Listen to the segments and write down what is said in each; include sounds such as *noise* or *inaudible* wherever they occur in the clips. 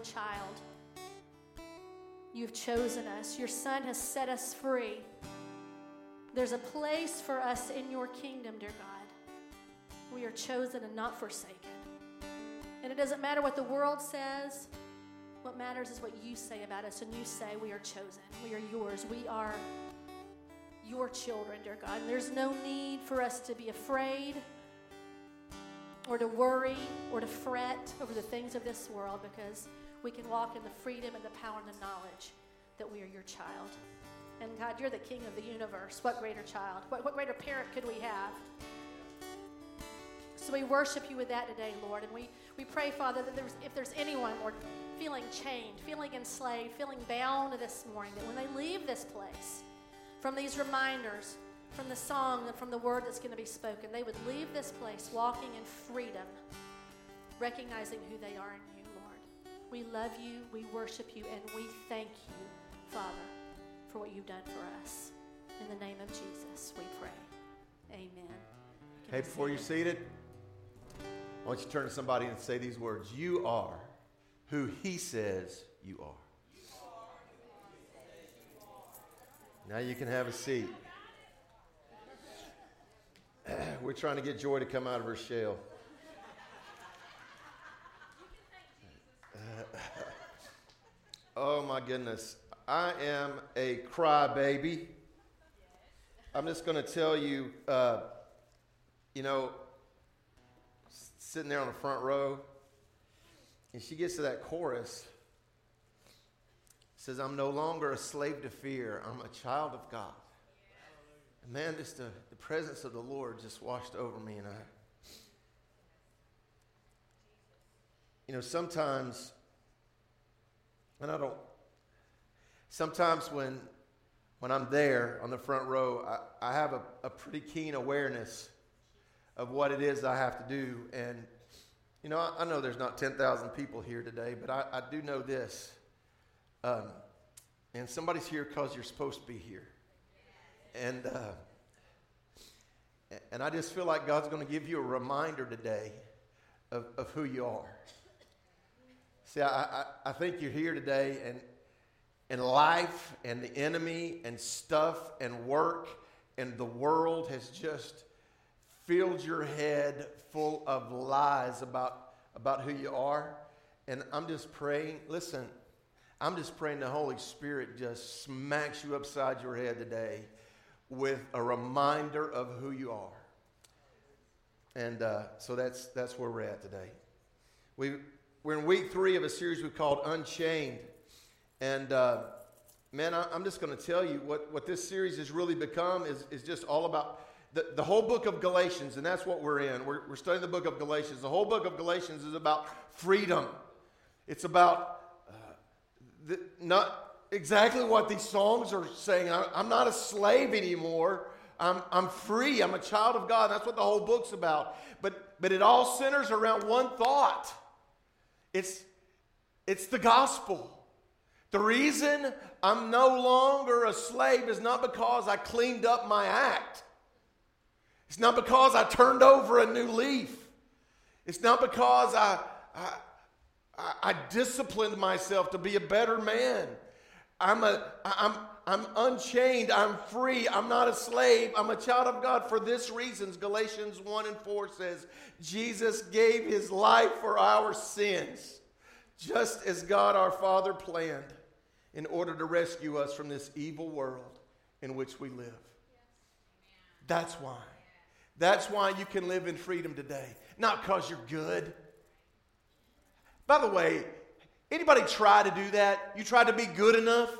Child. You've chosen us. Your Son has set us free. There's a place for us in your kingdom, dear God. We are chosen and not forsaken. And it doesn't matter what the world says. What matters is what you say about us. And you say we are chosen. We are yours. We are your children, dear God. And there's no need for us to be afraid or to worry or to fret over the things of this world because we can walk in the freedom and the power and the knowledge that we are your child. And God, you're the king of the universe. What greater child? What, what greater parent could we have? So we worship you with that today, Lord. And we, we pray, Father, that there's, if there's anyone, Lord, feeling chained, feeling enslaved, feeling bound this morning, that when they leave this place, from these reminders, from the song, and from the word that's going to be spoken, they would leave this place walking in freedom, recognizing who they are. We love you, we worship you, and we thank you, Father, for what you've done for us. In the name of Jesus, we pray. Amen. Can Hey, before you're seated, I want you to turn to somebody and say these words You are who He says you are. Now you can have a seat. *clears throat* We're trying to get Joy to come out of her shell. Oh my goodness. I am a crybaby. I'm just going to tell you, uh, you know, sitting there on the front row, and she gets to that chorus. Says, I'm no longer a slave to fear. I'm a child of God. And man, just the, the presence of the Lord just washed over me. And I, you know, sometimes, and I don't, sometimes when, when I'm there on the front row, I, I have a, a pretty keen awareness of what it is I have to do. And, you know, I, I know there's not 10,000 people here today, but I, I do know this. Um, and somebody's here because you're supposed to be here. And, uh, and I just feel like God's going to give you a reminder today of, of who you are. See, I, I, I think you're here today, and, and life and the enemy and stuff and work and the world has just filled your head full of lies about, about who you are. And I'm just praying, listen, I'm just praying the Holy Spirit just smacks you upside your head today with a reminder of who you are. And uh, so that's, that's where we're at today. We, we're in week three of a series we've called Unchained. And uh, man, I, I'm just going to tell you what, what this series has really become is, is just all about the, the whole book of Galatians, and that's what we're in. We're, we're studying the book of Galatians. The whole book of Galatians is about freedom, it's about uh, the, not exactly what these songs are saying. I, I'm not a slave anymore. I'm, I'm free. I'm a child of God. That's what the whole book's about. But, but it all centers around one thought it's, it's the gospel. The reason I'm no longer a slave is not because I cleaned up my act. It's not because I turned over a new leaf. It's not because I, I, I, disciplined myself to be a better man. I'm, a, I'm, I'm unchained. I'm free. I'm not a slave. I'm a child of God for this reasons. Galatians 1 and 4 says, Jesus gave his life for our sins, just as God our Father planned in order to rescue us from this evil world in which we live. That's why. That's why you can live in freedom today. Not because you're good. By the way, anybody try to do that? You try to be good enough?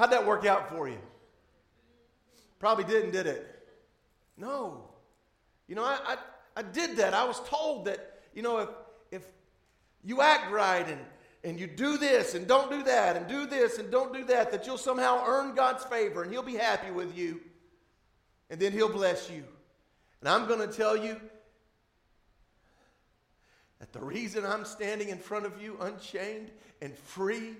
How'd that work out for you? Probably didn't, did it? No. You know, I, I, I did that. I was told that, you know, if, if you act right and, and you do this and don't do that and do this and don't do that, that you'll somehow earn God's favor and He'll be happy with you and then He'll bless you. And I'm going to tell you that the reason I'm standing in front of you unchained and free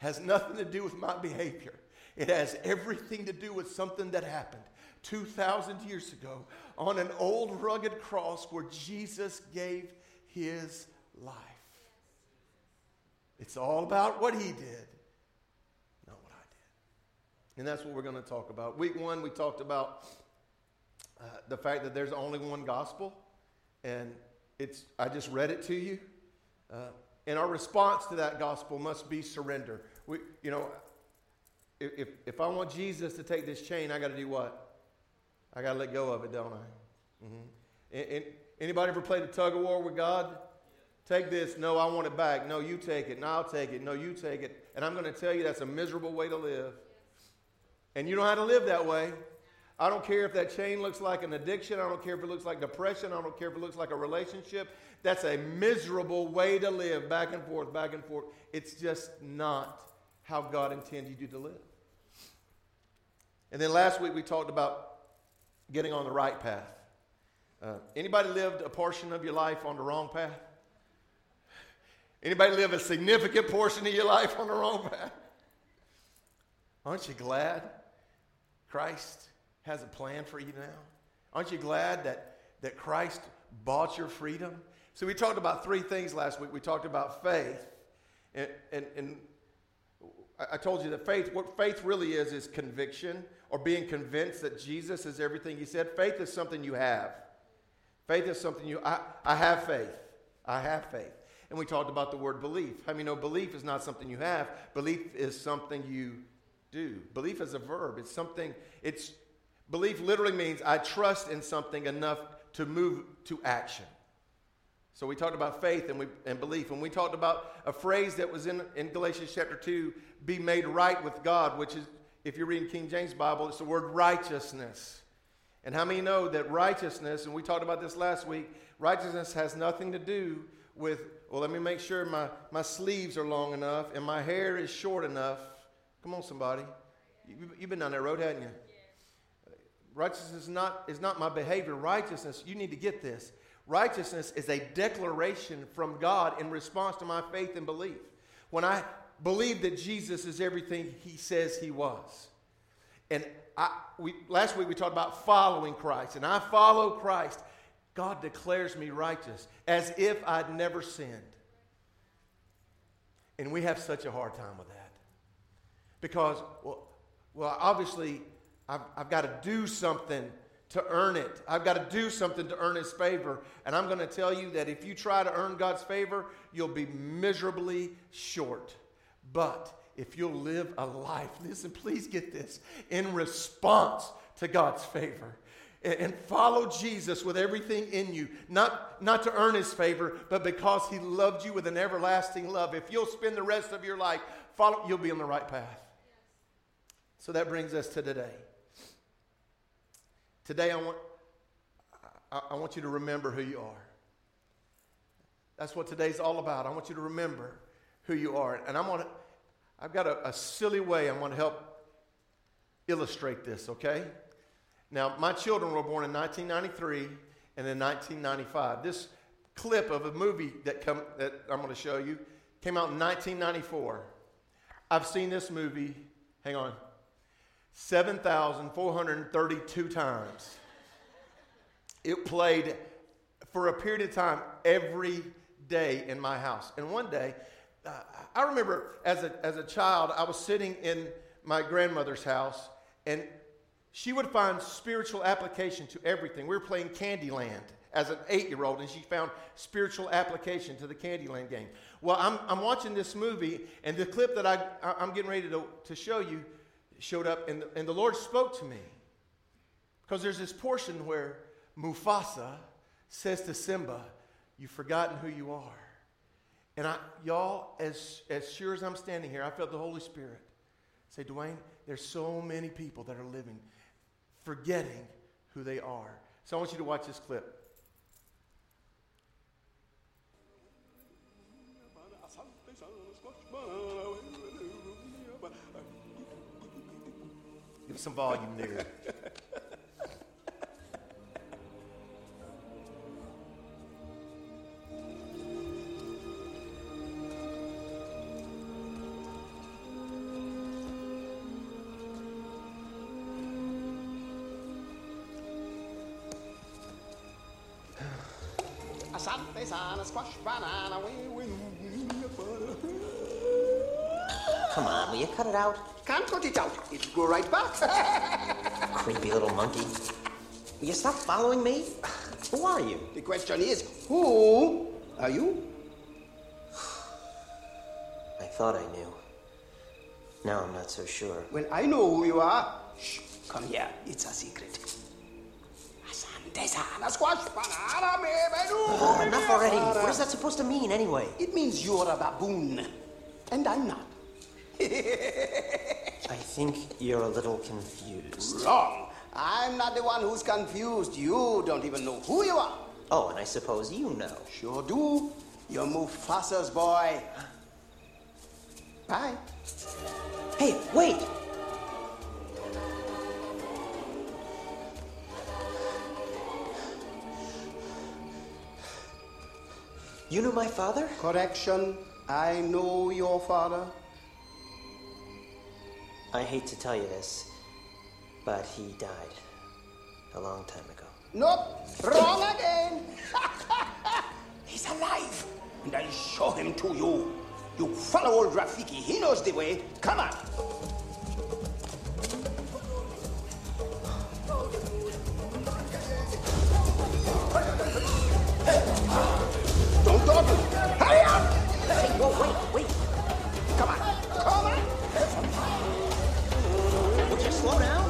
has nothing to do with my behavior. It has everything to do with something that happened 2,000 years ago on an old rugged cross where Jesus gave his life. It's all about what he did, not what I did. And that's what we're going to talk about. Week one, we talked about uh, the fact that there's only one gospel, and it's I just read it to you. Uh, and our response to that gospel must be surrender. We, you know, if, if I want Jesus to take this chain, I got to do what? I got to let go of it, don't I? Mm-hmm. Anybody ever played a tug of war with God? Take this. No, I want it back. No, you take it. No, I'll take it. No, you take it. And I'm going to tell you that's a miserable way to live. And you know how to live that way. I don't care if that chain looks like an addiction. I don't care if it looks like depression. I don't care if it looks like a relationship. That's a miserable way to live, back and forth, back and forth. It's just not how God intended you to live. And then last week we talked about getting on the right path. Uh, anybody lived a portion of your life on the wrong path? Anybody live a significant portion of your life on the wrong path? Aren't you glad Christ has a plan for you now? Aren't you glad that, that Christ bought your freedom? So we talked about three things last week. We talked about faith. And, and, and I told you that faith, what faith really is, is conviction or being convinced that Jesus is everything he said. Faith is something you have. Faith is something you, I, I have faith. I have faith. And we talked about the word belief. I mean, no, belief is not something you have. Belief is something you do. Belief is a verb. It's something, it's, belief literally means I trust in something enough to move to action. So we talked about faith and, we, and belief, and we talked about a phrase that was in, in Galatians chapter 2 be made right with God, which is, if you're reading King James Bible, it's the word righteousness. And how many know that righteousness, and we talked about this last week, righteousness has nothing to do with, well, let me make sure my, my sleeves are long enough and my hair is short enough. Come on, somebody. You, you've been down that road, haven't you? Righteousness is not, is not my behavior. Righteousness, you need to get this. Righteousness is a declaration from God in response to my faith and belief. When I believe that Jesus is everything he says he was. And I, we, last week we talked about following Christ, and I follow Christ. God declares me righteous as if I'd never sinned. And we have such a hard time with that. Because, well, well obviously, I've, I've got to do something to earn it. I've got to do something to earn His favor. And I'm going to tell you that if you try to earn God's favor, you'll be miserably short. But if you'll live a life, listen, please get this, in response to God's favor, and follow Jesus with everything in you, not, not to earn his favor, but because he loved you with an everlasting love. If you'll spend the rest of your life, follow, you'll be on the right path. So that brings us to today. Today, I want, I, I want you to remember who you are. That's what today's all about. I want you to remember who you are. And I'm to, I've got a, a silly way I'm going to help illustrate this, okay? Now, my children were born in 1993 and in 1995. This clip of a movie that, come, that I'm going to show you came out in 1994. I've seen this movie, hang on, 7,432 times. It played for a period of time every day in my house. And one day, uh, I remember as a, as a child, I was sitting in my grandmother's house, and she would find spiritual application to everything. We were playing Candyland as an eight year old, and she found spiritual application to the Candyland game. Well, I'm, I'm watching this movie, and the clip that I, I'm getting ready to, to show you showed up, and the, and the Lord spoke to me. Because there's this portion where Mufasa says to Simba, You've forgotten who you are. And I, y'all, as, as sure as I'm standing here, I felt the Holy Spirit say, Dwayne, there's so many people that are living forgetting who they are. So I want you to watch this clip. Give some volume there. Come on, will you cut it out? Can't cut it out. It'll go right back. *laughs* Creepy little monkey. Will you stop following me? Who are you? the question is, who are you? *sighs* I thought I knew. Now I'm not so sure. Well, I know who you are. Shh, come here. It's a secret. Asante sana, squash, banana, baby, Oh, enough already. What is that supposed to mean, anyway? It means you're a baboon. And I'm not. *laughs* I think you're a little confused. Wrong. I'm not the one who's confused. You don't even know who you are. Oh, and I suppose you know. Sure do. You're Mufasa's boy. Bye. Hey, wait! You know my father? Correction. I know your father. I hate to tell you this, but he died a long time ago. Nope. Wrong again. *laughs* He's alive. And I'll show him to you. You follow old Rafiki. He knows the way. Come on. Don't dawdle. Hurry up. Hey, whoa, wait, wait! Come on. Come on. Slow down?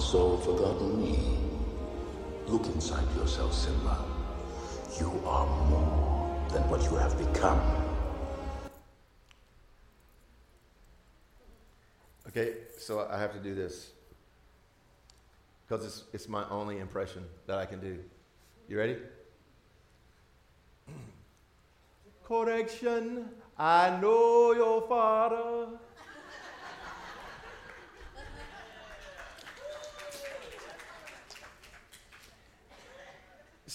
So forgotten me. Look inside yourself, Simba. You are more than what you have become. Okay, so I have to do this because it's, it's my only impression that I can do. You ready? *clears throat* Correction, I know your father.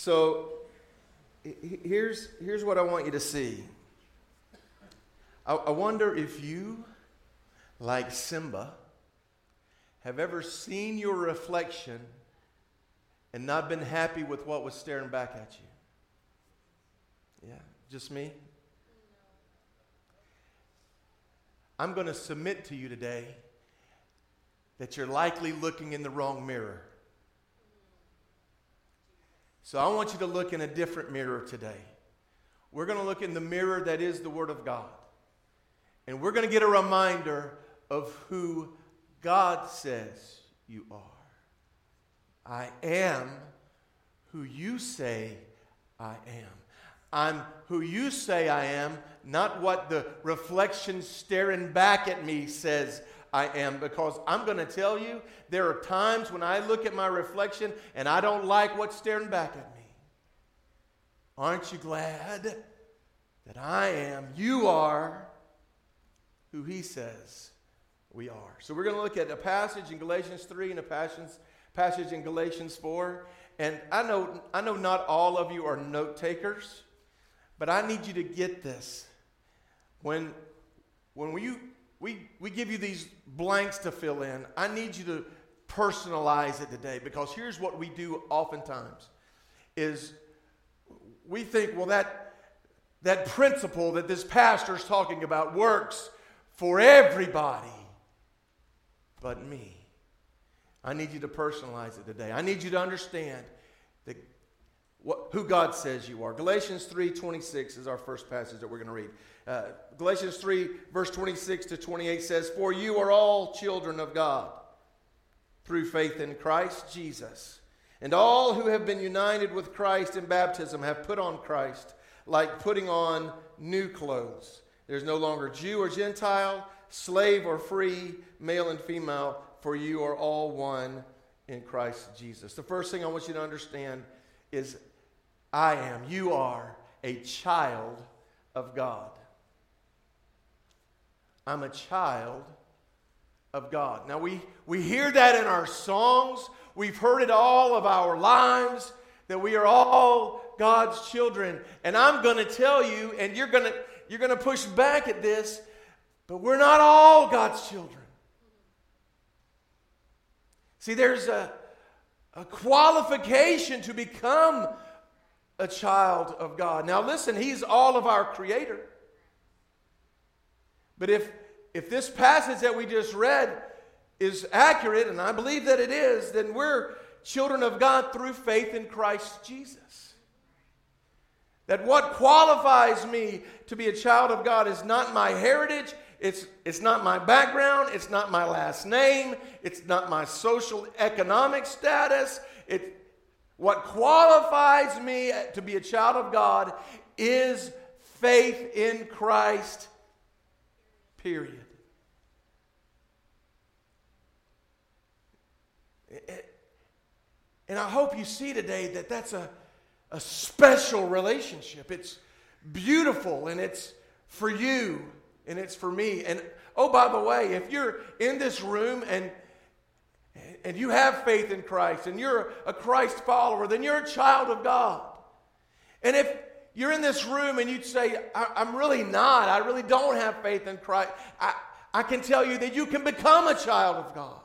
So he- he- here's, here's what I want you to see. I, I wonder if you like Simba, have ever seen your reflection and not been happy with what was staring back at you? Yeah, just me? I'm going to submit to you today that you're likely looking in the wrong mirror. So I want you to look in a different mirror today. We're going to look in the mirror that is the Word of God. And we're going to get a reminder of who God says you are. I am who you say I am. I'm who you say I am, not what the reflection staring back at me says I am. Because I'm going to tell you, there are times when I look at my reflection and I don't like what's staring back at me. Aren't you glad that I am, you are who he says we are? So we're going to look at a passage in Galatians 3 and a passage passage in Galatians 4. And I know, I know not all of you are note takers, but I need you to get this. When, when we, we, we give you these blanks to fill in, I need you to personalize it today because here's what we do oftentimes is we think, well, that, that principle that this pastor is talking about works for everybody but me. I need you to personalize it today. I need you to understand that what, who God says you are. Galatians 3:26 is our first passage that we're going to read. Uh, Galatians 3 verse 26 to 28 says, "For you are all children of God through faith in Christ Jesus." And all who have been united with Christ in baptism have put on Christ, like putting on new clothes. There's no longer Jew or Gentile, slave or free, male and female, for you are all one in Christ Jesus. The first thing I want you to understand is I am, you are a child of God. I'm a child of God. Now, we, we hear that in our songs. We've heard it all of our lives that we are all God's children. And I'm going to tell you, and you're going to you're going to push back at this, but we're not all God's children. See, there's a, a qualification to become a child of God. Now, listen, He's all of our Creator. But if, if this passage that we just read is accurate, and I believe that it is, then we're children of God through faith in Christ Jesus. That what qualifies me to be a child of God is not my heritage, it's, it's not my background, it's not my last name, it's not my social economic status. It, what qualifies me to be a child of God is faith in Christ, period. And I hope you see today that that's a, a special relationship. It's beautiful and it's for you and it's for me. And oh, by the way, if you're in this room and and you have faith in Christ and you're a Christ follower, then you're a child of God. And if you're in this room and you'd say, I'm really not, I really don't have faith in Christ, I, I can tell you that you can become a child of God.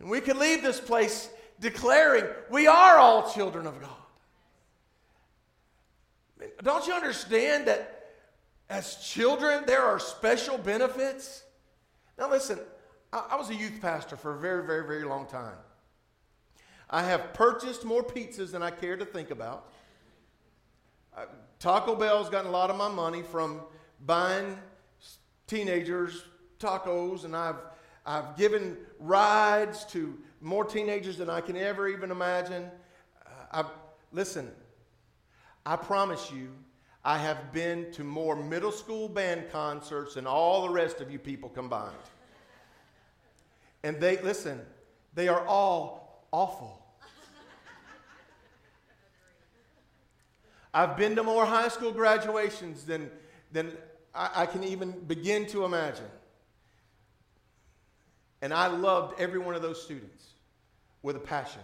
And we can leave this place declaring we are all children of God. Don't you understand that as children there are special benefits? Now, listen, I, I was a youth pastor for a very, very, very long time. I have purchased more pizzas than I care to think about. Taco Bell's gotten a lot of my money from buying teenagers tacos, and I've I've given rides to more teenagers than I can ever even imagine. I've, listen, I promise you, I have been to more middle school band concerts than all the rest of you people combined. And they, listen, they are all awful. I've been to more high school graduations than, than I, I can even begin to imagine. And I loved every one of those students with a passion.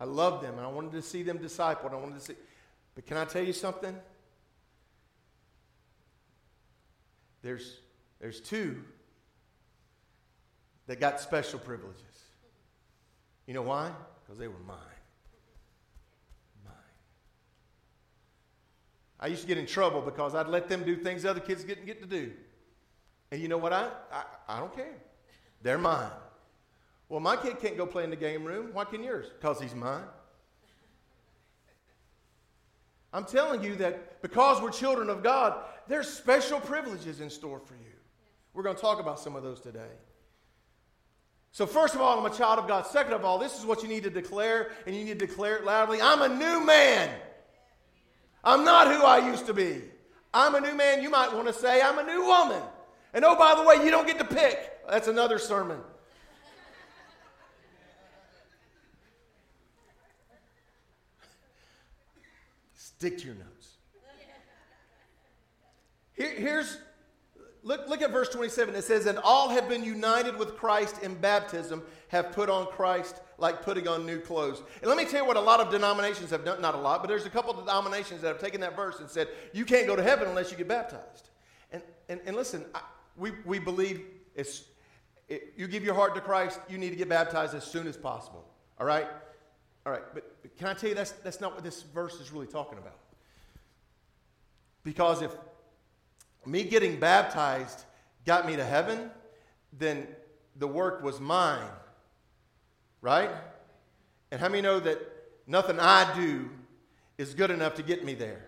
I loved them, and I wanted to see them discipled. I wanted to see. But can I tell you something? There's, there's two that got special privileges. You know why? Because they were mine. Mine. I used to get in trouble because I'd let them do things other kids didn't get to do. And you know what? I, I, I don't care. They're mine. Well, my kid can't go play in the game room. Why can yours? Because he's mine. I'm telling you that because we're children of God, there's special privileges in store for you. We're going to talk about some of those today. So, first of all, I'm a child of God. Second of all, this is what you need to declare, and you need to declare it loudly I'm a new man I'm not who I used to be. I'm a new man. You might want to say I'm a new woman. And oh, by the way, you don't get to pick. That's another sermon. *laughs* Stick to your notes. Here, here's look, look at verse 27. It says, And all have been united with Christ in baptism, have put on Christ like putting on new clothes. And let me tell you what a lot of denominations have done, not a lot, but there's a couple of denominations that have taken that verse and said, You can't go to heaven unless you get baptized. And, and, and listen, I, we, we believe it's, it, you give your heart to Christ, you need to get baptized as soon as possible. All right? All right, but, but can I tell you that's, that's not what this verse is really talking about? Because if me getting baptized got me to heaven, then the work was mine. Right? And how many know that nothing I do is good enough to get me there?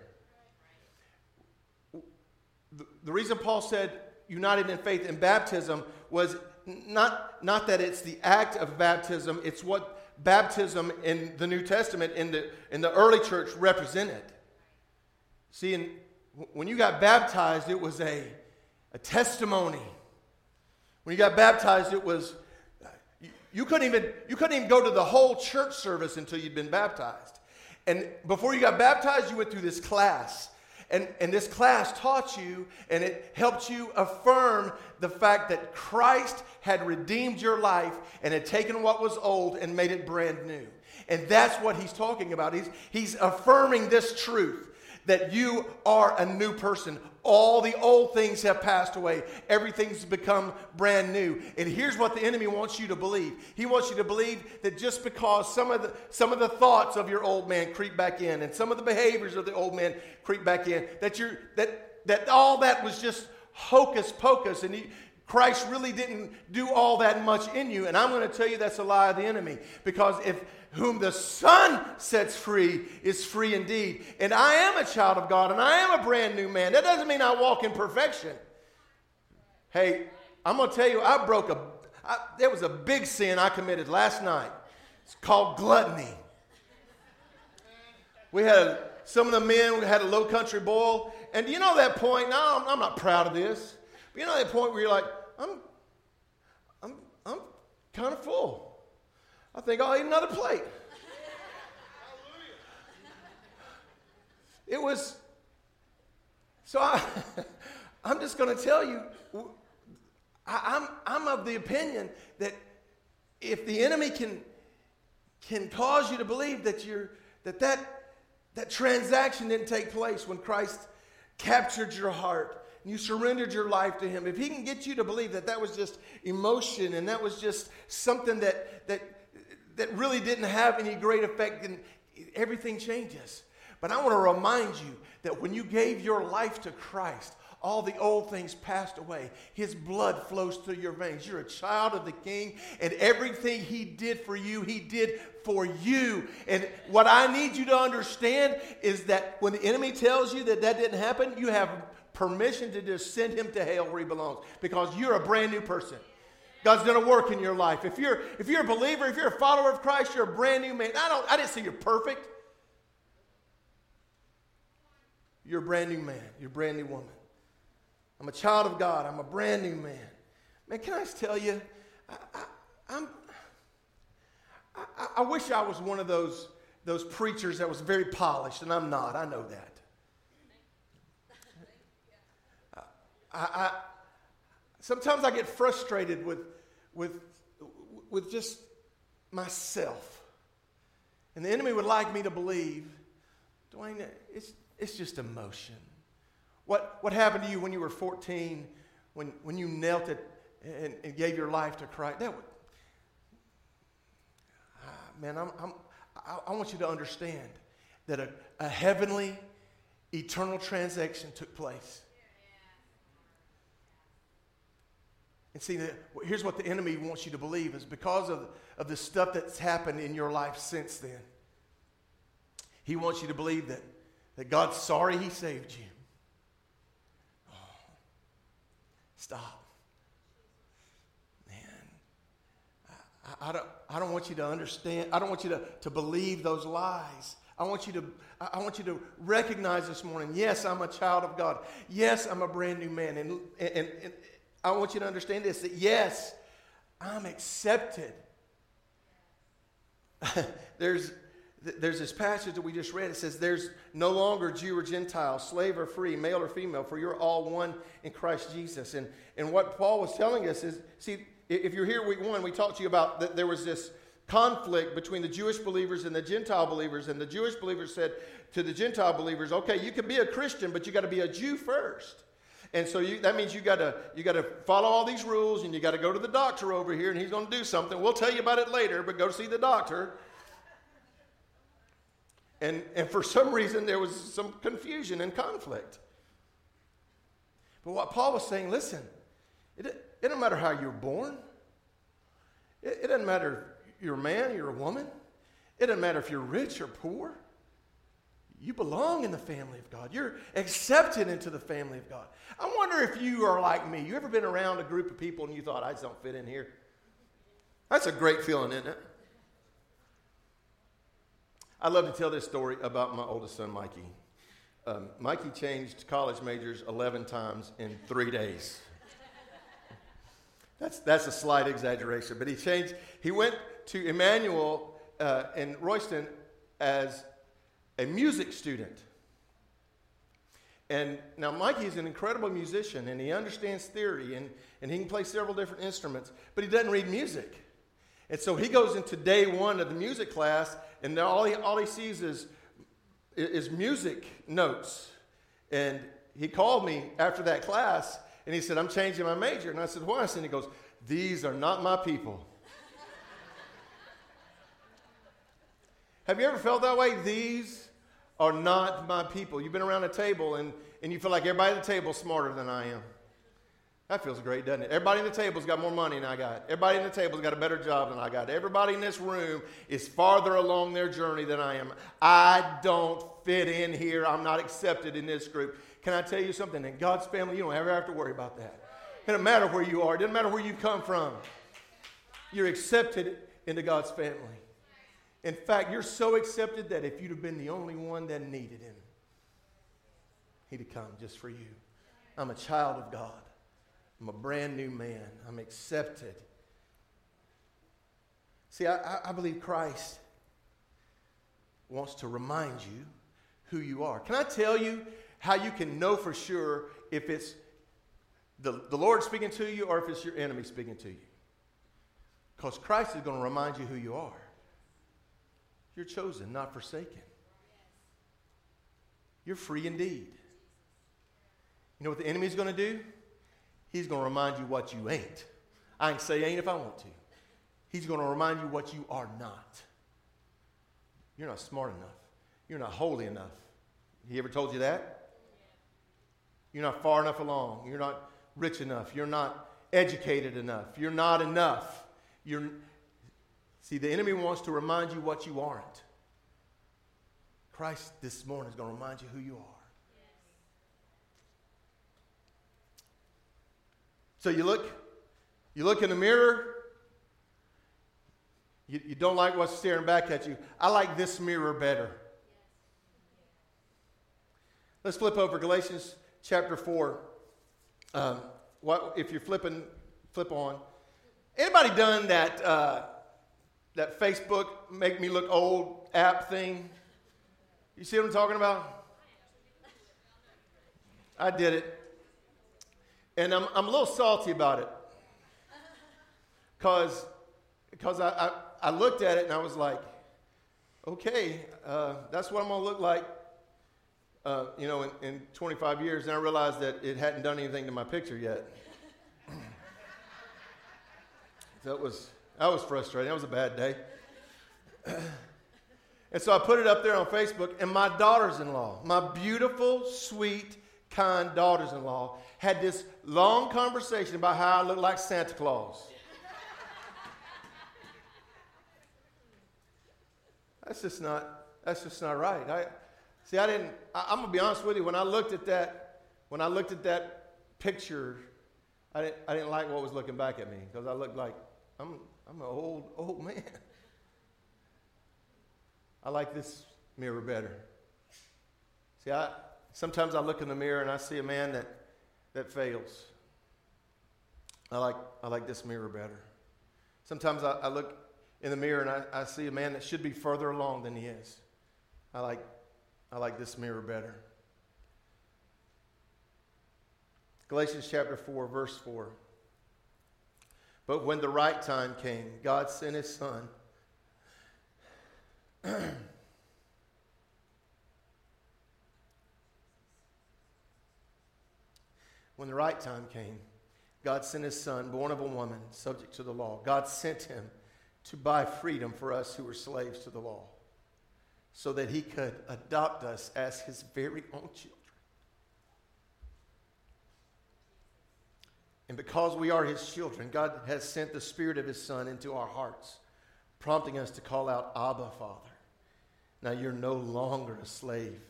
The reason Paul said united in faith in baptism was not, not that it's the act of baptism, it's what baptism in the New Testament in the, in the early church represented. See, in, when you got baptized, it was a, a testimony. When you got baptized, it was, uh, you, you, couldn't even, you couldn't even go to the whole church service until you'd been baptized. And before you got baptized, you went through this class. And, and this class taught you and it helped you affirm the fact that Christ had redeemed your life and had taken what was old and made it brand new. And that's what he's talking about. He's, he's affirming this truth that you are a new person. All the old things have passed away. Everything's become brand new. And here's what the enemy wants you to believe. He wants you to believe that just because some of the some of the thoughts of your old man creep back in and some of the behaviors of the old man creep back in, that you're that that all that was just hocus pocus and you, Christ really didn't do all that much in you. And I'm going to tell you that's a lie of the enemy. Because if whom the Son sets free is free indeed. And I am a child of God and I am a brand new man. That doesn't mean I walk in perfection. Hey, I'm going to tell you, I broke a, I, there was a big sin I committed last night. It's called gluttony. We had some of the men, we had a low country boil. And you know that point, now I'm, I'm not proud of this, but you know that point where you're like, I'm, I'm, I'm kind of full. I think I'll eat another plate. it was, so I, *laughs* I'm just going to tell you, I, I'm, I'm of the opinion that if the enemy can, can cause you to believe that, you're, that, that that transaction didn't take place when Christ captured your heart and you surrendered your life to him if he can get you to believe that that was just emotion and that was just something that that that really didn't have any great effect, and everything changes. But I want to remind you that when you gave your life to Christ, all the old things passed away. His blood flows through your veins. You're a child of the King, and everything He did for you, He did for you. And what I need you to understand is that when the enemy tells you that that didn't happen, you have permission to just send him to hell where he belongs because you're a brand new person. God's going to work in your life. If you're, if you're a believer, if you're a follower of Christ, you're a brand new man. I, don't, I didn't say you're perfect. You're a brand new man. You're a brand new woman. I'm a child of God. I'm a brand new man. Man, can I just tell you, I, I, am I, I wish I was one of those, those preachers that was very polished, and I'm not. I know that. I, I, Sometimes I get frustrated with, with, with just myself. And the enemy would like me to believe, Dwayne, it's, it's just emotion. What, what happened to you when you were 14, when, when you knelt it and, and gave your life to Christ? That would, ah, man, I'm, I'm, I, I want you to understand that a, a heavenly, eternal transaction took place. And see, here's what the enemy wants you to believe is because of, of the stuff that's happened in your life since then. He wants you to believe that, that God's sorry he saved you. Oh, stop. Man, I, I, don't, I don't want you to understand, I don't want you to, to believe those lies. I want you to, I want you to recognize this morning, yes, I'm a child of God. Yes, I'm a brand new man. And, and, and I want you to understand this that yes, I'm accepted. *laughs* there's, there's this passage that we just read. It says, There's no longer Jew or Gentile, slave or free, male or female, for you're all one in Christ Jesus. And, and what Paul was telling us is see, if you're here week one, we talked to you about that there was this conflict between the Jewish believers and the Gentile believers. And the Jewish believers said to the Gentile believers, Okay, you can be a Christian, but you got to be a Jew first. And so you, that means you got to you got to follow all these rules, and you got to go to the doctor over here, and he's going to do something. We'll tell you about it later, but go see the doctor. And, and for some reason, there was some confusion and conflict. But what Paul was saying, listen, it, it doesn't matter how you're born. It, it doesn't matter if you're a man, you're a woman. It doesn't matter if you're rich or poor. You belong in the family of God. You're accepted into the family of God. I wonder if you are like me. You ever been around a group of people and you thought, I just don't fit in here? That's a great feeling, isn't it? I love to tell this story about my oldest son, Mikey. Um, Mikey changed college majors 11 times in three days. That's, that's a slight exaggeration, but he changed. He went to Emmanuel uh, in Royston as a music student. And now Mikey's an incredible musician and he understands theory and, and he can play several different instruments, but he doesn't read music. And so he goes into day one of the music class and all he, all he sees is, is music notes. And he called me after that class and he said, I'm changing my major. And I said, Why? And he goes, These are not my people. *laughs* Have you ever felt that way? These are not my people. You've been around a table and, and you feel like everybody at the table is smarter than I am. That feels great, doesn't it? Everybody in the table's got more money than I got. Everybody in the table's got a better job than I got. Everybody in this room is farther along their journey than I am. I don't fit in here. I'm not accepted in this group. Can I tell you something? In God's family, you don't ever have to worry about that. It doesn't matter where you are. It doesn't matter where you come from. You're accepted into God's family. In fact, you're so accepted that if you'd have been the only one that needed Him, He'd have come just for you. I'm a child of God. I'm a brand new man. I'm accepted. See, I, I believe Christ wants to remind you who you are. Can I tell you how you can know for sure if it's the, the Lord speaking to you or if it's your enemy speaking to you? Because Christ is going to remind you who you are. You're chosen, not forsaken. You're free indeed. You know what the enemy's going to do? He's going to remind you what you ain't. I can say ain't if I want to. He's going to remind you what you are not. You're not smart enough. You're not holy enough. He ever told you that? You're not far enough along. You're not rich enough. You're not educated enough. You're not enough. You're See, the enemy wants to remind you what you aren't. Christ this morning is going to remind you who you are. So you look, you look in the mirror, you, you don't like what's staring back at you. I like this mirror better. Let's flip over Galatians chapter 4. Um, what, if you're flipping, flip on. Anybody done that, uh, that Facebook make me look old app thing? You see what I'm talking about? I did it. And I'm, I'm a little salty about it. Because because I, I, I, looked at it and I was like, okay, uh, that's what I'm going to look like, uh, you know, in, in 25 years. And I realized that it hadn't done anything to my picture yet. *clears throat* that was, that was frustrating. That was a bad day. *clears throat* and so I put it up there on Facebook, and my daughters in law, my beautiful, sweet, kind daughters in law, had this long conversation about how I look like Santa Claus. *laughs* that's just not that's just not right. I see I didn't I, I'm gonna be honest with you, when I looked at that when I looked at that picture, I didn't I didn't like what was looking back at me because I looked like I'm I'm an old old man. I like this mirror better. See, I, sometimes I look in the mirror and I see a man that, that fails. I like, I like this mirror better. Sometimes I, I look in the mirror and I, I see a man that should be further along than he is. I like, I like this mirror better. Galatians chapter 4, verse 4. But when the right time came, God sent his son. when the right time came, God sent his son, born of a woman, subject to the law. God sent him to buy freedom for us who were slaves to the law, so that he could adopt us as his very own children. And because we are his children, God has sent the Spirit of his Son into our hearts, prompting us to call out, Abba, Father. Now you're no longer a slave,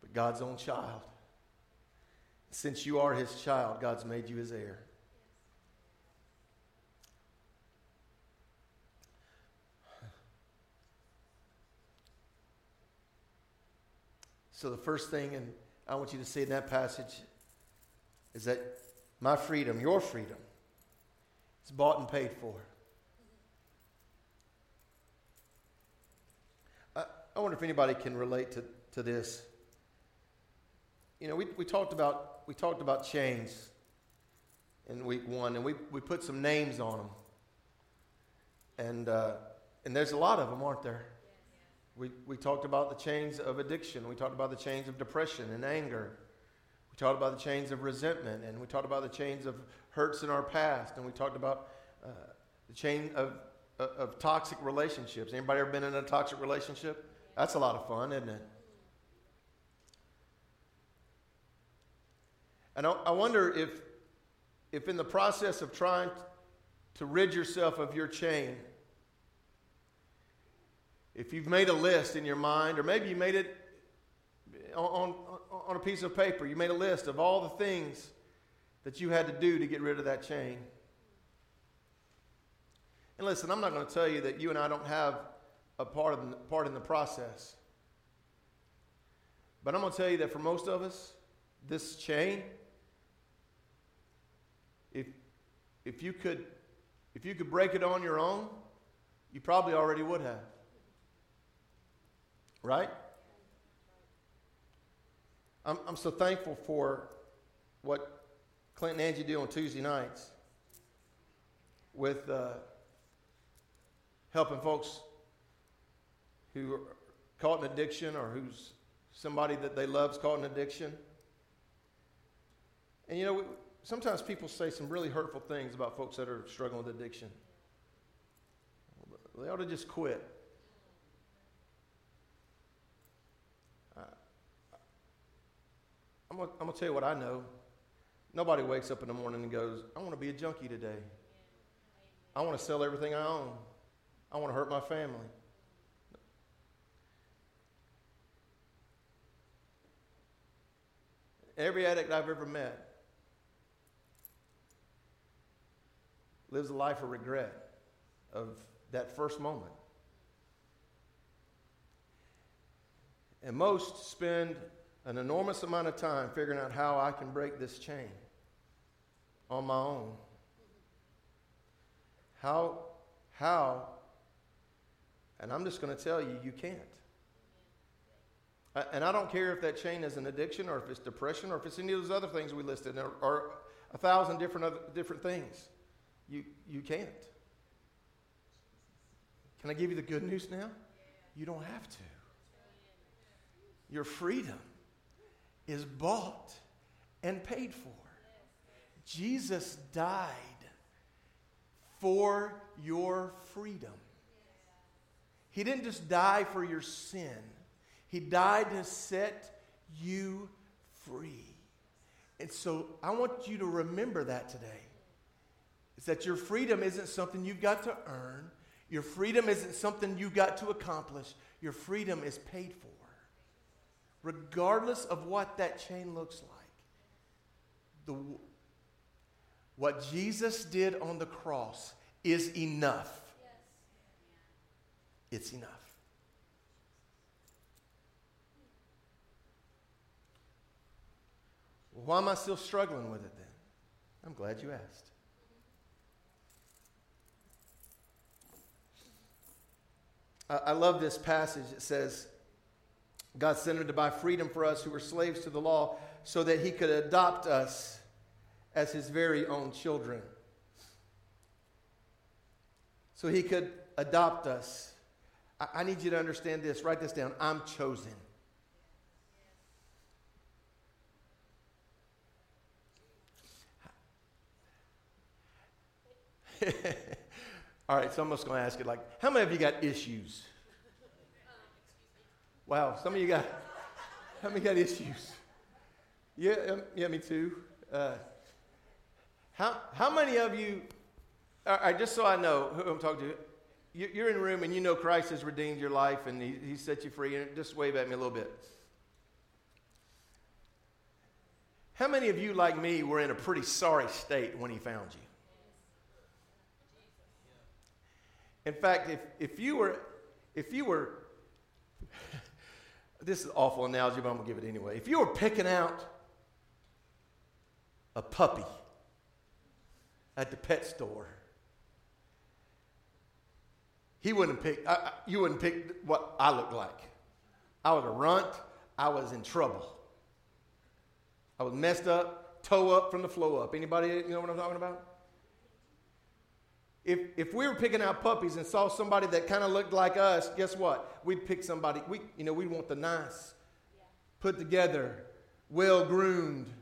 but God's own child. Since you are his child, God's made you his heir. So, the first thing, and I want you to see in that passage, is that my freedom, your freedom, is bought and paid for. I, I wonder if anybody can relate to, to this. You know, we, we talked about we talked about chains in week one, and we, we put some names on them. And uh, and there's a lot of them, aren't there? We, we talked about the chains of addiction. We talked about the chains of depression and anger. Talked about the chains of resentment, and we talked about the chains of hurts in our past, and we talked about uh, the chain of, of, of toxic relationships. Anybody ever been in a toxic relationship? That's a lot of fun, isn't it? And I, I wonder if, if in the process of trying to rid yourself of your chain, if you've made a list in your mind, or maybe you made it on, on, a piece of paper, you made a list of all the things that you had to do to get rid of that chain. And listen, I'm not going to tell you that you and I don't have a part, of the, part in the process. But I'm going to tell you that for most of us, this chain, if, if, you could, if you could break it on your own, you probably already would have. Right? I'm, I'm so thankful for what Clint and Angie do on Tuesday nights with uh, helping folks who are caught in addiction or who's somebody that they love is caught in addiction. And you know, sometimes people say some really hurtful things about folks that are struggling with addiction. They ought to just quit. I'm going to tell you what I know. Nobody wakes up in the morning and goes, I want to be a junkie today. I want to sell everything I own. I want to hurt my family. Every addict I've ever met lives a life of regret of that first moment. And most spend an enormous amount of time figuring out how I can break this chain on my own. How, how, and I'm just going to tell you, you can't. And I don't care if that chain is an addiction or if it's depression or if it's any of those other things we listed or, or a thousand different, other, different things. You, you can't. Can I give you the good news now? You don't have to. Your freedom is bought and paid for. Jesus died for your freedom. He didn't just die for your sin, He died to set you free. And so I want you to remember that today. Is that your freedom isn't something you've got to earn. Your freedom isn't something you've got to accomplish. Your freedom is paid for regardless of what that chain looks like. The, what Jesus did on the cross is enough. It's enough. Why am I still struggling with it then? I'm glad you asked. I, I love this passage. It says, God sent him to buy freedom for us who were slaves to the law so that he could adopt us as his very own children. So he could adopt us. I, I need you to understand this. Write this down. I'm chosen. *laughs* All right, so I'm just going to ask you, like, how many of you got issues? Wow, some of you got, *laughs* how many got issues? Yeah, um, yeah, me too. Uh, how, how many of you, all right, just so I know who I'm talking to, you're in a room and you know Christ has redeemed your life and he, he set you free, just wave at me a little bit. How many of you, like me, were in a pretty sorry state when he found you? In fact, if, if you were, if you were, *laughs* this is an awful analogy, but I'm going to give it anyway. If you were picking out a puppy at the pet store, he wouldn't pick, you wouldn't pick what I looked like. I was a runt. I was in trouble. I was messed up, toe up from the flow up. Anybody you know what I'm talking about? If, if we were picking out puppies and saw somebody that kind of looked like us, guess what? We'd pick somebody, we, you know, we want the nice, put together, well groomed.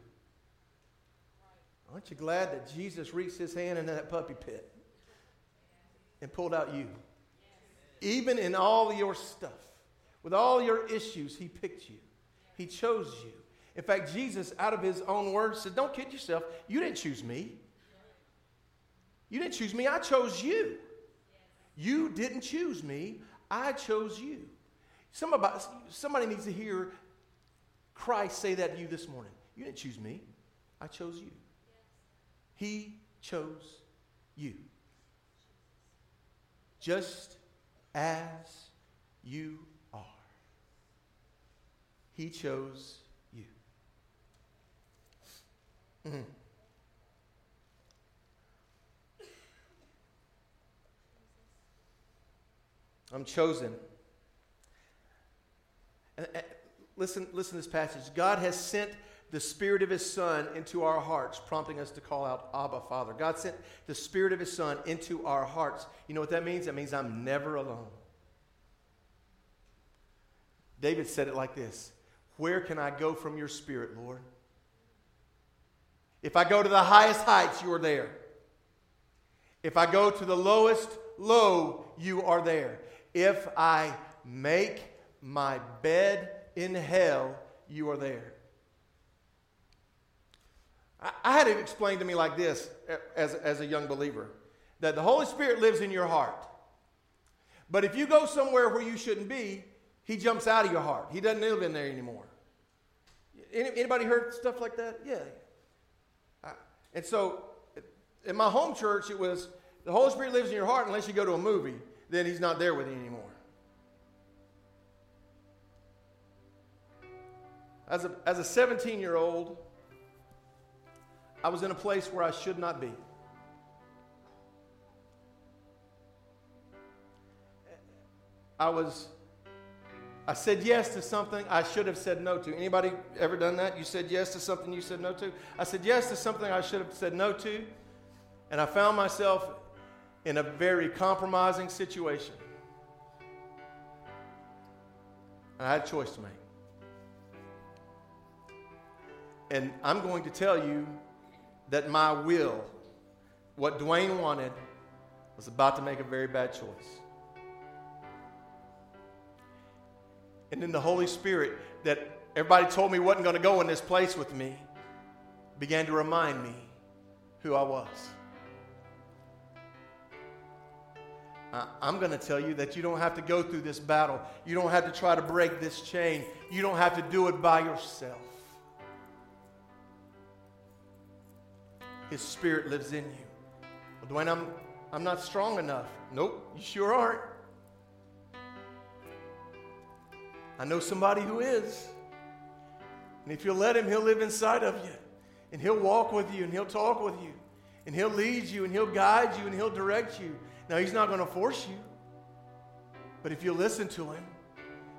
Aren't you glad that Jesus reached his hand into that puppy pit and pulled out you? Even in all your stuff, with all your issues, he picked you. He chose you. In fact, Jesus, out of his own words, said, Don't kid yourself. You didn't choose me. You didn't choose me, I chose you. You didn't choose me, I chose you. Somebody, needs to hear Christ say that to you this morning. You didn't choose me, I chose you. He chose you. Just as you are. He chose you. Mm-hmm. I'm chosen. Eh, eh, listen, listen to this passage. God has sent the Spirit of His Son into our hearts, prompting us to call out Abba, Father. God sent the Spirit of His Son into our hearts. You know what that means? That means I'm never alone. David said it like this Where can I go from your Spirit, Lord? If I go to the highest heights, you are there. If I go to the lowest low, you are there. If I make my bed in hell, you are there. I, had it explained to me like this as, as a young believer that the Holy Spirit lives in your heart. But if you go somewhere where you shouldn't be, he jumps out of your heart. He doesn't live in there anymore. Any, anybody heard stuff like that? Yeah. And so in my home church, it was the Holy Spirit lives in your heart unless you go to a movie then he's not there with you anymore. As a, as a 17 year old, I was in a place where I should not be. I was I said yes to something I should have said no to. Anybody ever done that? You said yes to something you said no to? I said yes to something I should have said no to, and I found myself in a very compromising situation. And I had a choice to make. And I'm going to tell you that my will, what Dwayne wanted, was about to make a very bad choice. And then the Holy Spirit, that everybody told me wasn't going to go in this place with me, began to remind me who I was. I'm going to tell you that you don't have to go through this battle. You don't have to try to break this chain. You don't have to do it by yourself. His Spirit lives in you. Well, Dwayne, I'm, I'm not strong enough. Nope, you sure aren't. I know somebody who is. And if you'll let Him, He'll live inside of you. And He'll walk with you and He'll talk with you. And He'll lead you and He'll guide you and He'll direct you. Now, He's not going to force you. But if you listen to Him,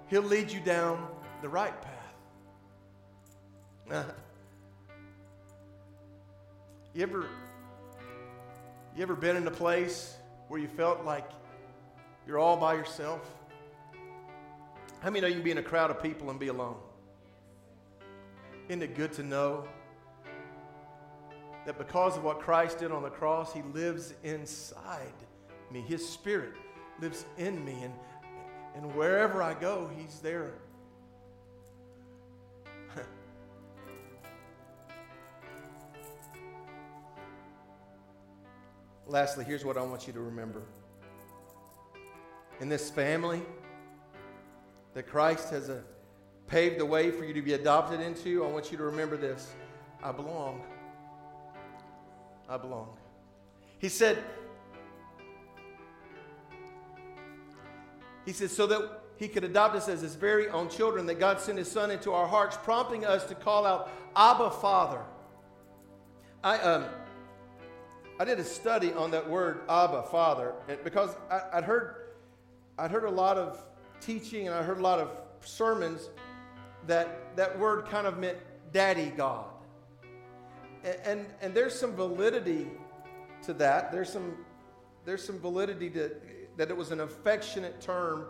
He'll lead you down the right path. *laughs* you ever you ever been in a place where you felt like you're all by yourself? How many know you can be in a crowd of people and be alone? Isn't it good to know that because of what Christ did on the cross, He lives inside me? His Spirit lives in me, and, and wherever I go, He's there. *laughs* Lastly, here's what I want you to remember. In this family that Christ has a, uh, paved the way for you to be adopted into, I want you to remember this I belong. I belong. He said, He said, so that he could adopt us as his very own children, that God sent his son into our hearts, prompting us to call out, Abba, Father. I, um, I did a study on that word Abba, Father, because I, would heard, I'd heard a lot of teaching and I heard a lot of sermons that that word kind of meant daddy God. And, and, and there's some validity to that. There's some, there's some validity to that it was an affectionate term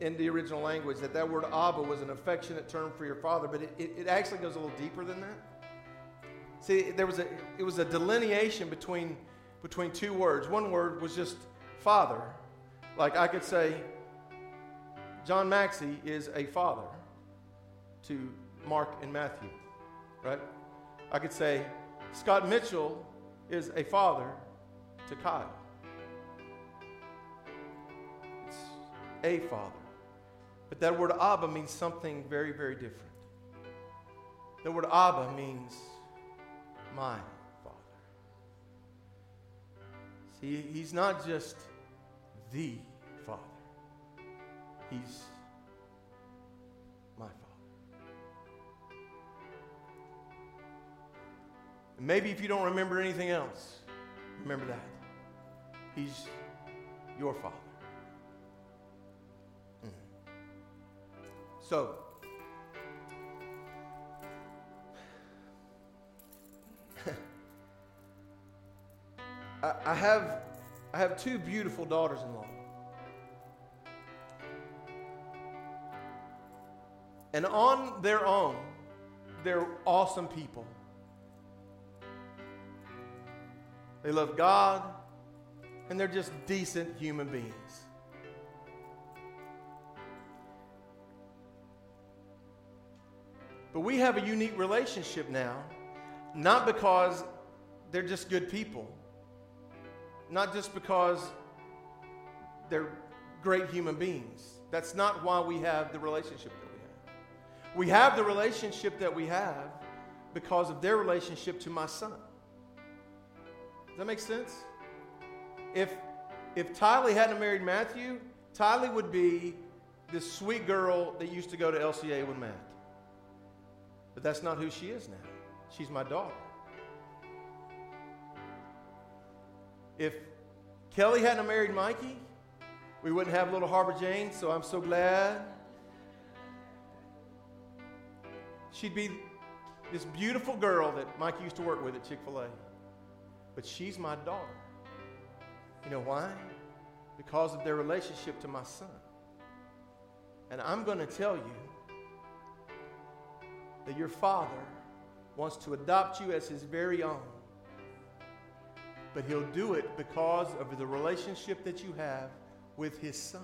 in the original language, that that word Abba was an affectionate term for your father, but it, it, it actually goes a little deeper than that. See, there was a, it was a delineation between between two words. One word was just father. Like I could say, John Maxey is a father to Mark and Matthew, right? I could say, Scott Mitchell is a father to Kyle. A father. But that word Abba means something very, very different. The word Abba means mine. See, he's not just the Father, he's my Father. And maybe if you don't remember anything else, remember that. He's your Father. So, *laughs* I, I have, I have two beautiful daughters in law. And on their own, they're awesome people. They love God, and they're just decent human beings. But we have a unique relationship now, not because they're just good people, not just because they're great human beings. That's not why we have the relationship that we have. We have the relationship that we have because of their relationship to my son. Does that make sense? If if Tylee hadn't married Matthew, Tylee would be this sweet girl that used to go to LCA with Matt. But that's not who she is now. She's my daughter. If Kelly hadn't married Mikey, we wouldn't have little Harbor Jane, so I'm so glad. She'd be this beautiful girl that Mikey used to work with at Chick fil A. But she's my daughter. You know why? Because of their relationship to my son. And I'm going to tell you that your father wants to adopt you as his very own but he'll do it because of the relationship that you have with his son.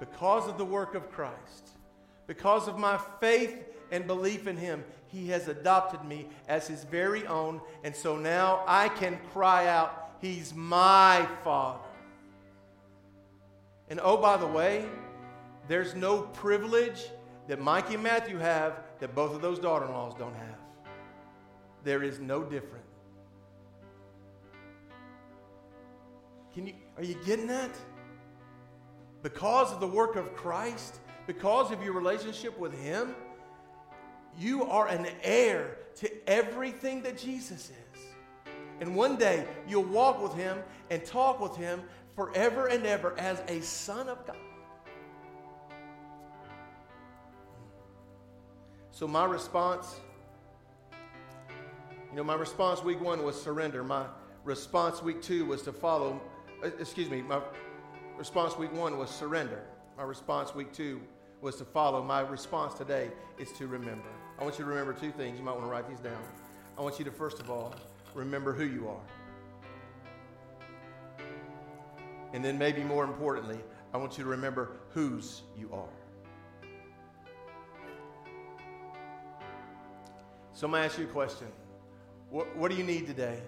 Because of the work of Christ, because of my faith and belief in him, he has adopted me as his very own. And so now I can cry out, He's my Father. And oh, by the way, there's no privilege that Mikey and Matthew have that both of those daughter in laws don't have there is no different. Can you, are you getting that? Because of the work of Christ, because of your relationship with Him, you are an heir to everything that Jesus is. And one day you'll walk with Him and talk with Him forever and ever as a son of God. So, my response, you know, my response week one was surrender. My response week two was to follow, uh, excuse me, my response week one was surrender. My response week two was to follow. My response today is to remember. I want you to remember two things. You might want to write these down. I want you to, first of all, remember who you are. And then, maybe more importantly, I want you to remember whose you are. So I'm going to ask you a question. What, what do you need today?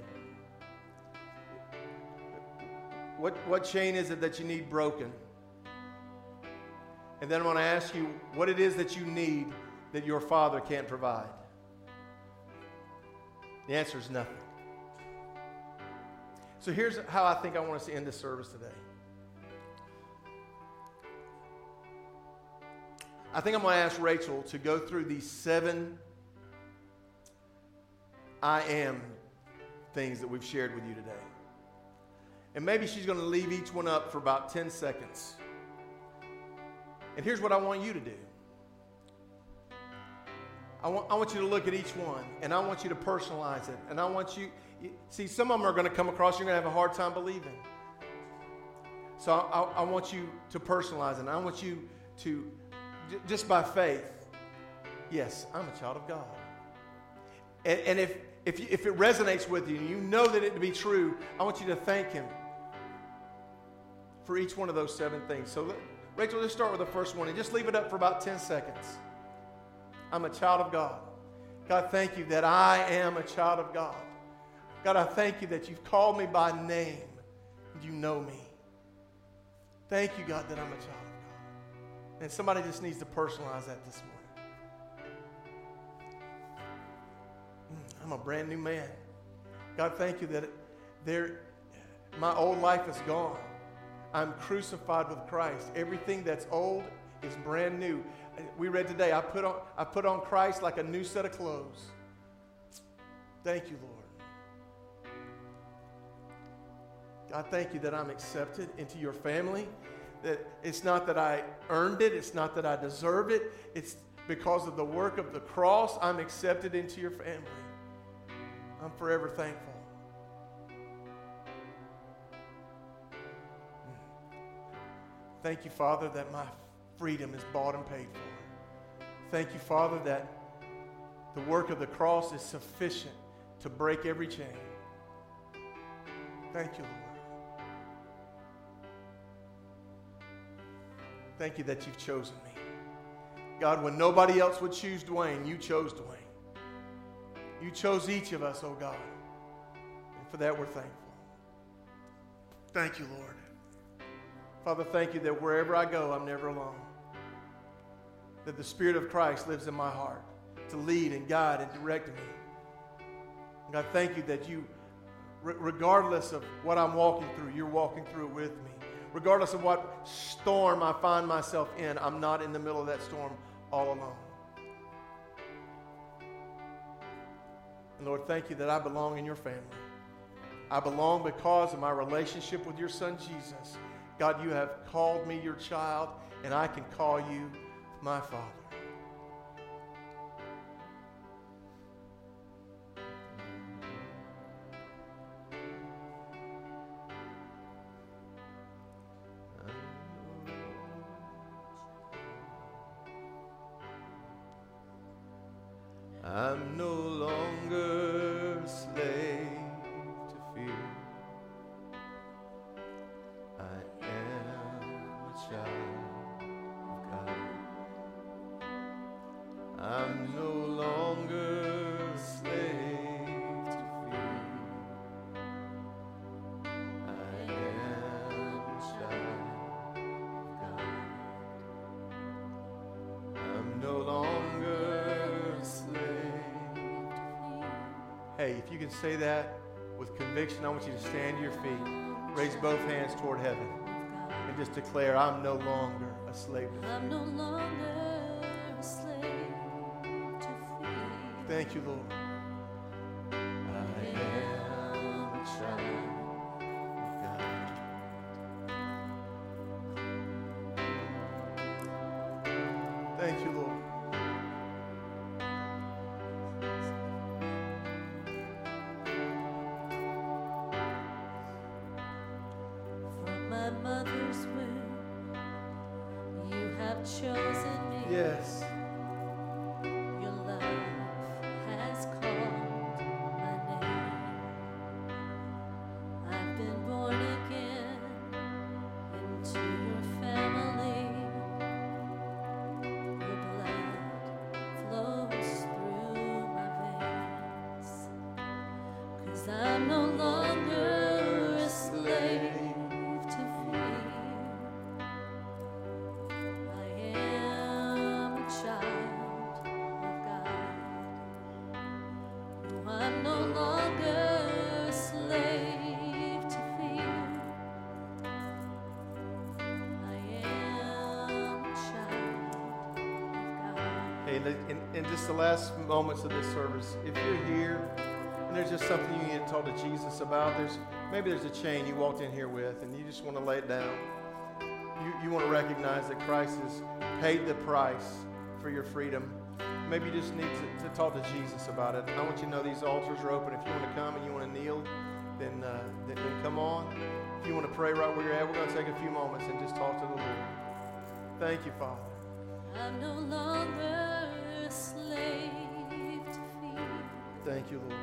What, what chain is it that you need broken? And then I'm going to ask you what it is that you need that your father can't provide. The answer is nothing. So here's how I think I want us to end this service today. I think I'm going to ask Rachel to go through these seven I am things that we've shared with you today. And maybe she's going to leave each one up for about 10 seconds. And here's what I want you to do I want, I want you to look at each one, and I want you to personalize it. And I want you, see, some of them are going to come across, you're going to have a hard time believing. So I, I, I want you to personalize it. I want you to, j- just by faith, yes, I'm a child of God. And, and if, if, if it resonates with you and you know that it to be true, I want you to thank Him for each one of those seven things. So, Rachel, let's start with the first one and just leave it up for about 10 seconds. I'm a child of God. God, thank you that I am a child of God. God, I thank you that you've called me by name and you know me. Thank you, God, that I'm a child of God. And somebody just needs to personalize that this morning. I'm a brand new man. God, thank you that there, my old life is gone. I'm crucified with Christ. Everything that's old is brand new. We read today, I put on, I put on Christ like a new set of clothes. Thank you, Lord. God, thank you that I'm accepted into your family. That it's not that I earned it, it's not that I deserve it, it's because of the work of the cross, I'm accepted into your family. I'm forever thankful. Hmm. Thank you, Father, that my freedom is bought and paid for. Thank you, Father, that the work of the cross is sufficient to break every chain. Thank you, Lord. Thank you that you've chosen me. God, when nobody else would choose Dwayne, you chose Dwayne. You chose each of us, oh God. And for that, we're thankful. Thank you, Lord. Father, thank you that wherever I go, I'm never alone. That the Spirit of Christ lives in my heart to lead and guide and direct me. God, thank you that you, regardless of what I'm walking through, you're walking through it with me. Regardless of what storm I find myself in, I'm not in the middle of that storm all alone. And Lord, thank you that I belong in your family. I belong because of my relationship with your son Jesus. God, you have called me your child, and I can call you my father. Hey, if you can say that with conviction, I want you to stand to your feet. Raise both hands toward heaven. and just declare, I'm no longer a slave to I'm fear. no longer a slave to fear. Thank you, Lord. Moments of this service, if you're here and there's just something you need to talk to Jesus about, there's maybe there's a chain you walked in here with and you just want to lay it down. You, you want to recognize that Christ has paid the price for your freedom. Maybe you just need to, to talk to Jesus about it. I want you to know these altars are open. If you want to come and you want to kneel, then, uh, then, then come on. If you want to pray right where you're at, we're going to take a few moments and just talk to the Lord. Thank you, Father. I'm no longer a slave. Thank you, Lord.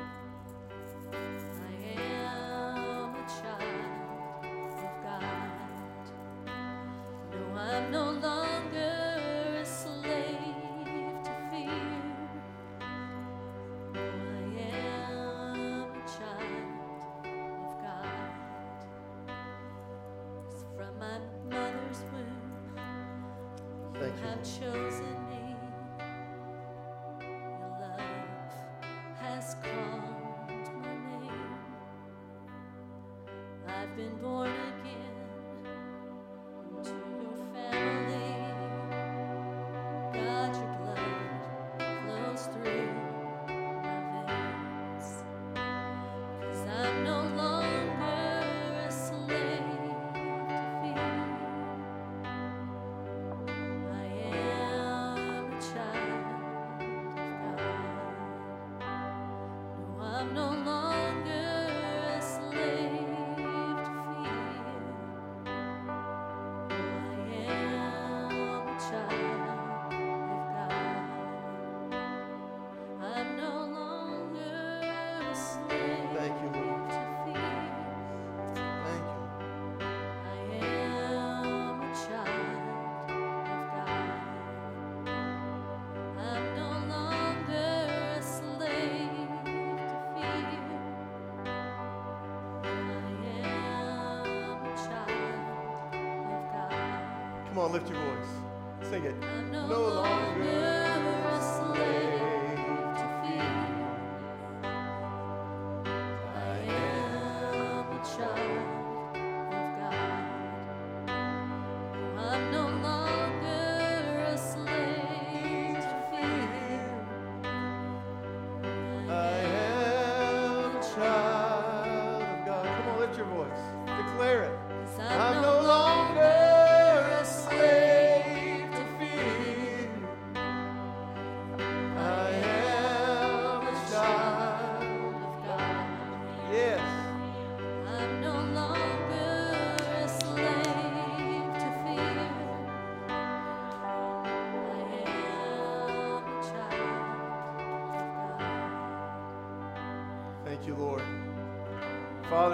Lift your voice. Sing it. No, No longer longer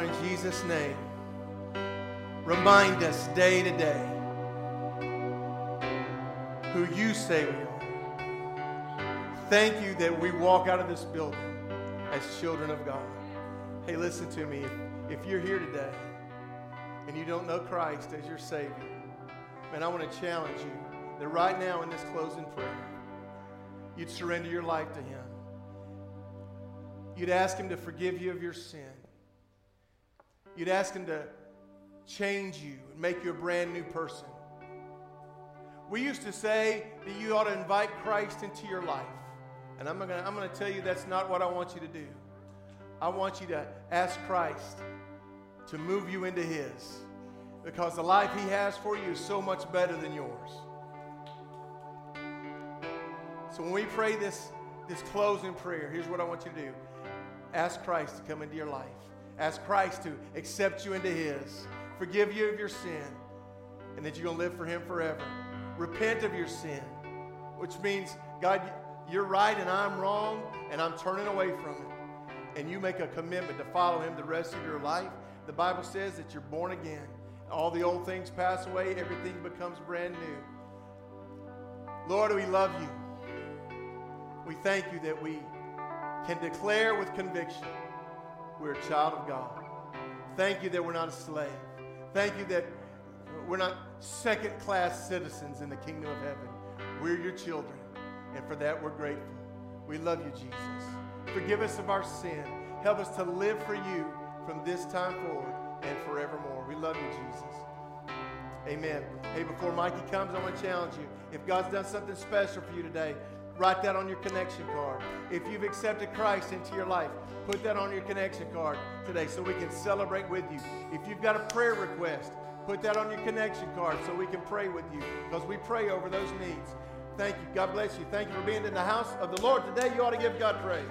Father, in Jesus' name, remind us day to day who you say we are. Thank you that we walk out of this building as children of God. Hey, listen to me. If, if you're here today and you don't know Christ as your Savior, man, I want to challenge you that right now in this closing prayer, you'd surrender your life to Him. You'd ask Him to forgive you of your sin. You'd ask Him to change you and make you a brand new person. We used to say that you ought to invite Christ into your life. And I'm going to I'm going to tell you that's not what I want you to do. I want you to ask Christ to move you into His because the life He has for you is so much better than yours. So when we pray this, this closing prayer, here's what I want you to do ask Christ to come into your life, ask Christ to accept you into His, forgive you of your sin, and that you're going to live for Him forever. Repent of your sin, which means, God, you're right and I'm wrong, and I'm turning away from it. And you make a commitment to follow Him the rest of your life. The Bible says that you're born again. All the old things pass away, everything becomes brand new. Lord, we love you. We thank you that we can declare with conviction we're a child of God. Thank you that we're not a slave. Thank you that we're not second class citizens in the kingdom of heaven. We're your children. And for that, we're grateful. We love you, Jesus. Forgive us of our sin. Help us to live for you from this time forward and forevermore. We love you, Jesus. Amen. Hey, before Mikey comes, I want to challenge you. If God's done something special for you today, write that on your connection card. If you've accepted Christ into your life, put that on your connection card today so we can celebrate with you. If you've got a prayer request, put that on your connection card so we can pray with you because we pray over those needs. Thank you. God bless you. Thank you for being in the house of the Lord today. You ought to give God praise.